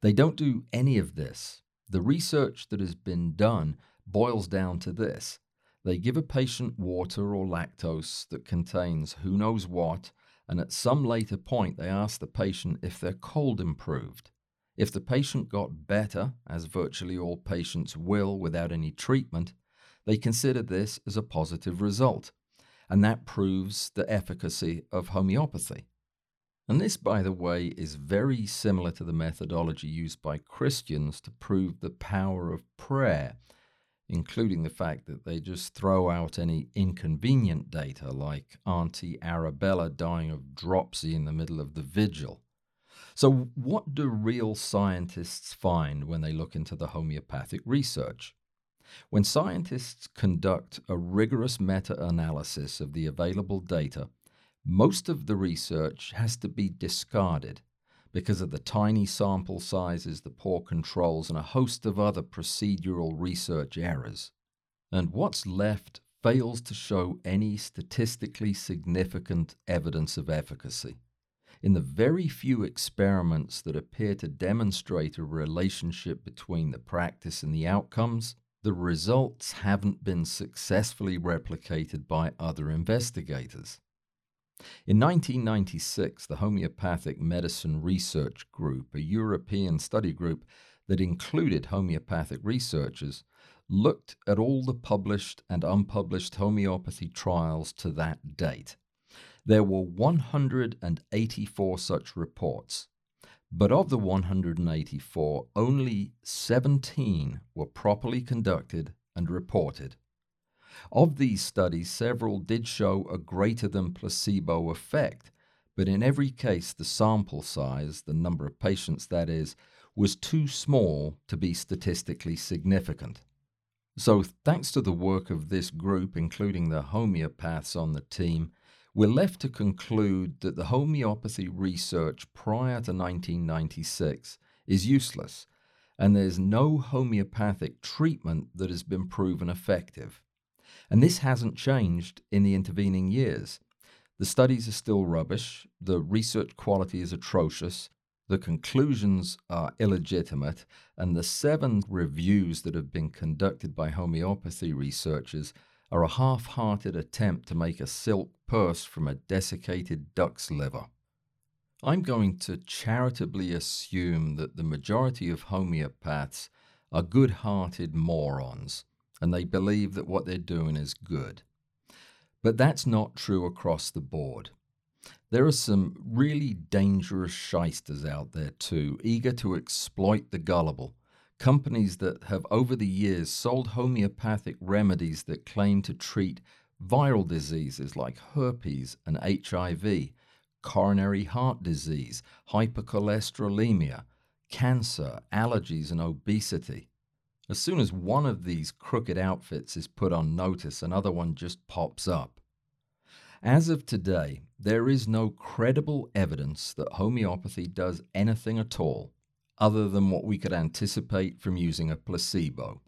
They don't do any of this. The research that has been done boils down to this They give a patient water or lactose that contains who knows what, and at some later point they ask the patient if their cold improved. If the patient got better, as virtually all patients will without any treatment, they consider this as a positive result, and that proves the efficacy of homeopathy. And this, by the way, is very similar to the methodology used by Christians to prove the power of prayer including the fact that they just throw out any inconvenient data like Auntie Arabella dying of dropsy in the middle of the vigil. So, what do real scientists find when they look into the homeopathic research? When scientists conduct a rigorous meta analysis of the available data, most of the research has to be discarded because of the tiny sample sizes, the poor controls, and a host of other procedural research errors. And what's left fails to show any statistically significant evidence of efficacy. In the very few experiments that appear to demonstrate a relationship between the practice and the outcomes, the results haven't been successfully replicated by other investigators. In 1996, the Homeopathic Medicine Research Group, a European study group that included homeopathic researchers, looked at all the published and unpublished homeopathy trials to that date. There were 184 such reports, but of the 184, only 17 were properly conducted and reported. Of these studies, several did show a greater than placebo effect, but in every case, the sample size, the number of patients that is, was too small to be statistically significant. So, thanks to the work of this group, including the homeopaths on the team, we're left to conclude that the homeopathy research prior to 1996 is useless, and there's no homeopathic treatment that has been proven effective. And this hasn't changed in the intervening years. The studies are still rubbish, the research quality is atrocious, the conclusions are illegitimate, and the seven reviews that have been conducted by homeopathy researchers are a half hearted attempt to make a silk purse from a desiccated duck's liver. I'm going to charitably assume that the majority of homeopaths are good hearted morons and they believe that what they're doing is good. But that's not true across the board. There are some really dangerous shysters out there too, eager to exploit the gullible. Companies that have over the years sold homeopathic remedies that claim to treat viral diseases like herpes and HIV, coronary heart disease, hypercholesterolemia, cancer, allergies, and obesity. As soon as one of these crooked outfits is put on notice, another one just pops up. As of today, there is no credible evidence that homeopathy does anything at all other than what we could anticipate from using a placebo.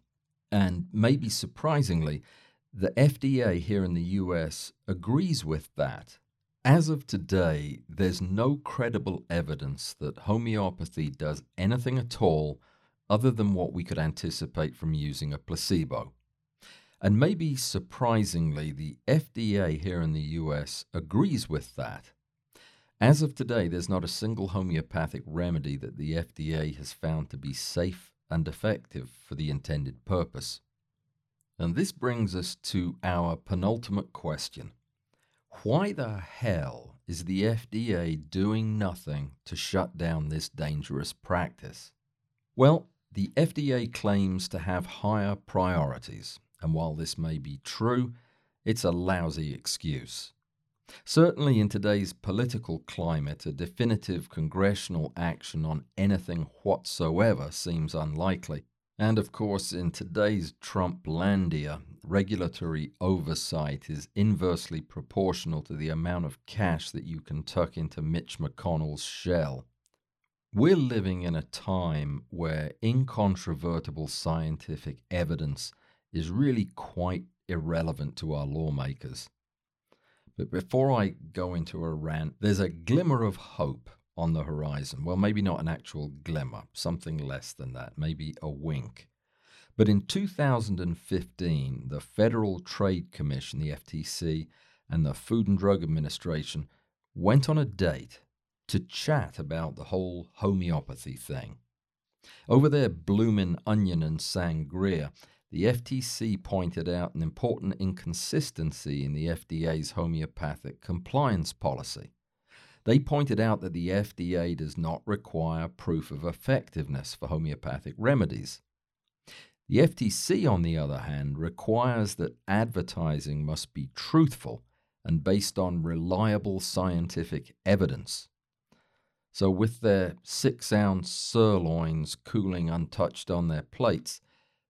And maybe surprisingly, the FDA here in the US agrees with that. As of today, there's no credible evidence that homeopathy does anything at all other than what we could anticipate from using a placebo. And maybe surprisingly, the FDA here in the US agrees with that. As of today, there's not a single homeopathic remedy that the FDA has found to be safe and effective for the intended purpose. And this brings us to our penultimate question Why the hell is the FDA doing nothing to shut down this dangerous practice? Well, the FDA claims to have higher priorities, and while this may be true, it's a lousy excuse. Certainly, in today's political climate, a definitive congressional action on anything whatsoever seems unlikely. And of course, in today's Trumplandia, regulatory oversight is inversely proportional to the amount of cash that you can tuck into Mitch McConnell's shell. We're living in a time where incontrovertible scientific evidence is really quite irrelevant to our lawmakers. But before I go into a rant, there's a glimmer of hope on the horizon. Well, maybe not an actual glimmer, something less than that, maybe a wink. But in 2015, the Federal Trade Commission, the FTC, and the Food and Drug Administration went on a date to chat about the whole homeopathy thing. Over their bloomin' onion and sangria, the FTC pointed out an important inconsistency in the FDA's homeopathic compliance policy. They pointed out that the FDA does not require proof of effectiveness for homeopathic remedies. The FTC, on the other hand, requires that advertising must be truthful and based on reliable scientific evidence. So, with their six ounce sirloins cooling untouched on their plates,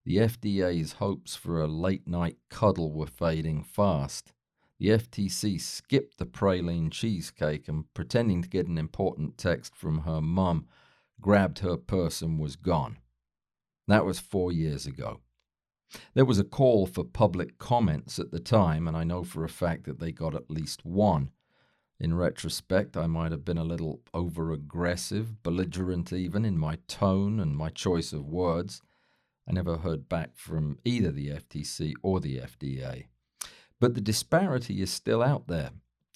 the FDA's hopes for a late night cuddle were fading fast. The FTC skipped the praline cheesecake and, pretending to get an important text from her mum, grabbed her purse and was gone. That was four years ago. There was a call for public comments at the time, and I know for a fact that they got at least one. In retrospect, I might have been a little over aggressive, belligerent even in my tone and my choice of words. I never heard back from either the FTC or the FDA. But the disparity is still out there.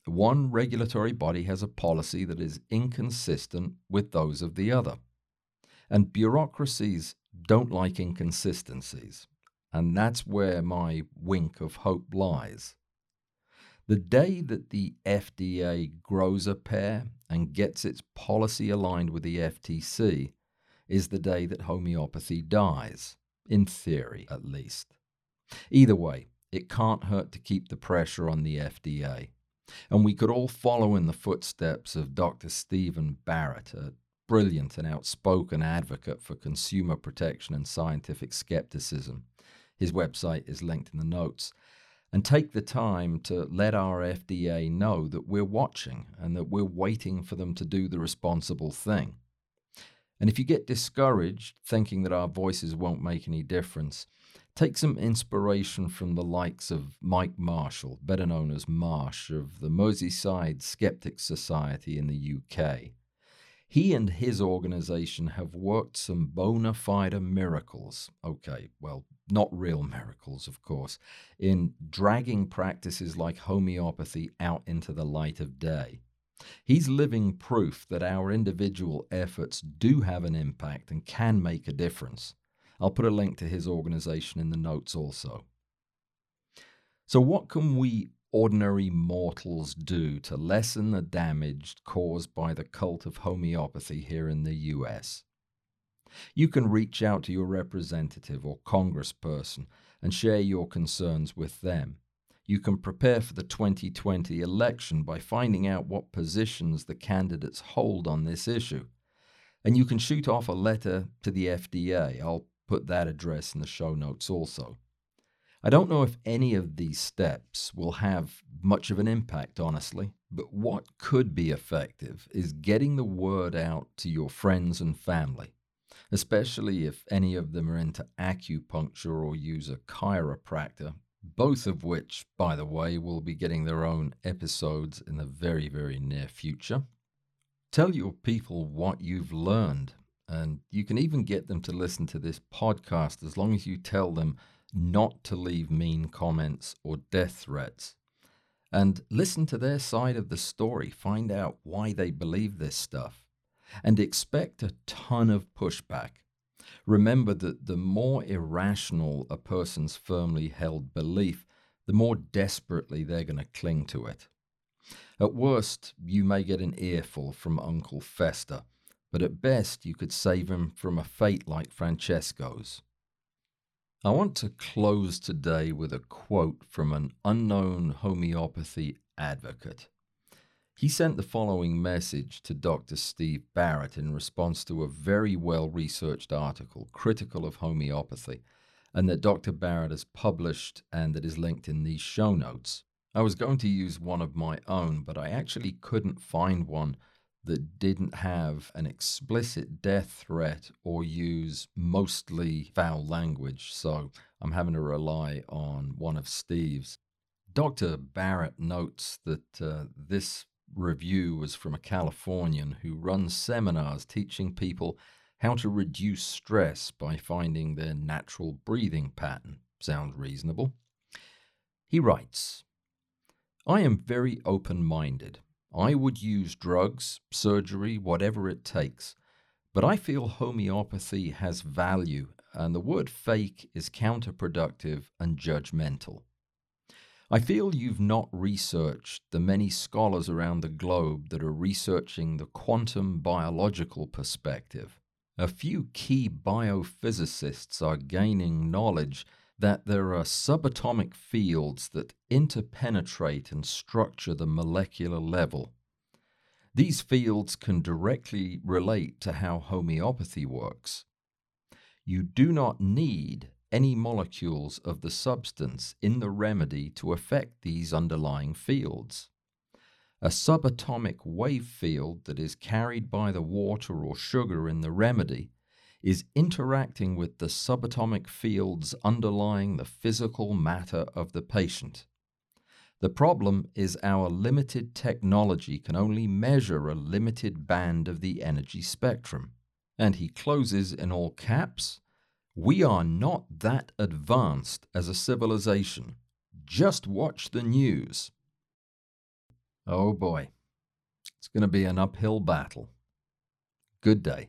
One regulatory body has a policy that is inconsistent with those of the other. And bureaucracies don't like inconsistencies. And that's where my wink of hope lies. The day that the FDA grows a pair and gets its policy aligned with the FTC is the day that homeopathy dies, in theory at least. Either way, it can't hurt to keep the pressure on the FDA. And we could all follow in the footsteps of Dr. Stephen Barrett, a brilliant and outspoken advocate for consumer protection and scientific skepticism. His website is linked in the notes and take the time to let our FDA know that we're watching and that we're waiting for them to do the responsible thing. And if you get discouraged thinking that our voices won't make any difference, take some inspiration from the likes of Mike Marshall, better known as Marsh, of the Merseyside Skeptics Society in the UK. He and his organization have worked some bona fide miracles. Okay, well, not real miracles, of course, in dragging practices like homeopathy out into the light of day. He's living proof that our individual efforts do have an impact and can make a difference. I'll put a link to his organization in the notes also. So, what can we ordinary mortals do to lessen the damage caused by the cult of homeopathy here in the US. You can reach out to your representative or congressperson and share your concerns with them. You can prepare for the 2020 election by finding out what positions the candidates hold on this issue. And you can shoot off a letter to the FDA. I'll put that address in the show notes also. I don't know if any of these steps will have much of an impact, honestly, but what could be effective is getting the word out to your friends and family, especially if any of them are into acupuncture or use a chiropractor, both of which, by the way, will be getting their own episodes in the very, very near future. Tell your people what you've learned, and you can even get them to listen to this podcast as long as you tell them not to leave mean comments or death threats. And listen to their side of the story, find out why they believe this stuff, and expect a ton of pushback. Remember that the more irrational a person's firmly held belief, the more desperately they're going to cling to it. At worst, you may get an earful from Uncle Fester, but at best, you could save him from a fate like Francesco's. I want to close today with a quote from an unknown homeopathy advocate. He sent the following message to Dr. Steve Barrett in response to a very well researched article critical of homeopathy, and that Dr. Barrett has published and that is linked in these show notes. I was going to use one of my own, but I actually couldn't find one that didn't have an explicit death threat or use mostly foul language. So I'm having to rely on one of Steve's. Dr. Barrett notes that uh, this review was from a Californian who runs seminars teaching people how to reduce stress by finding their natural breathing pattern. Sounds reasonable. He writes I am very open minded. I would use drugs, surgery, whatever it takes. But I feel homeopathy has value, and the word fake is counterproductive and judgmental. I feel you've not researched the many scholars around the globe that are researching the quantum biological perspective. A few key biophysicists are gaining knowledge that there are subatomic fields that interpenetrate and structure the molecular level. These fields can directly relate to how homeopathy works. You do not need any molecules of the substance in the remedy to affect these underlying fields. A subatomic wave field that is carried by the water or sugar in the remedy is interacting with the subatomic fields underlying the physical matter of the patient. The problem is our limited technology can only measure a limited band of the energy spectrum. And he closes in all caps We are not that advanced as a civilization. Just watch the news. Oh boy, it's going to be an uphill battle. Good day.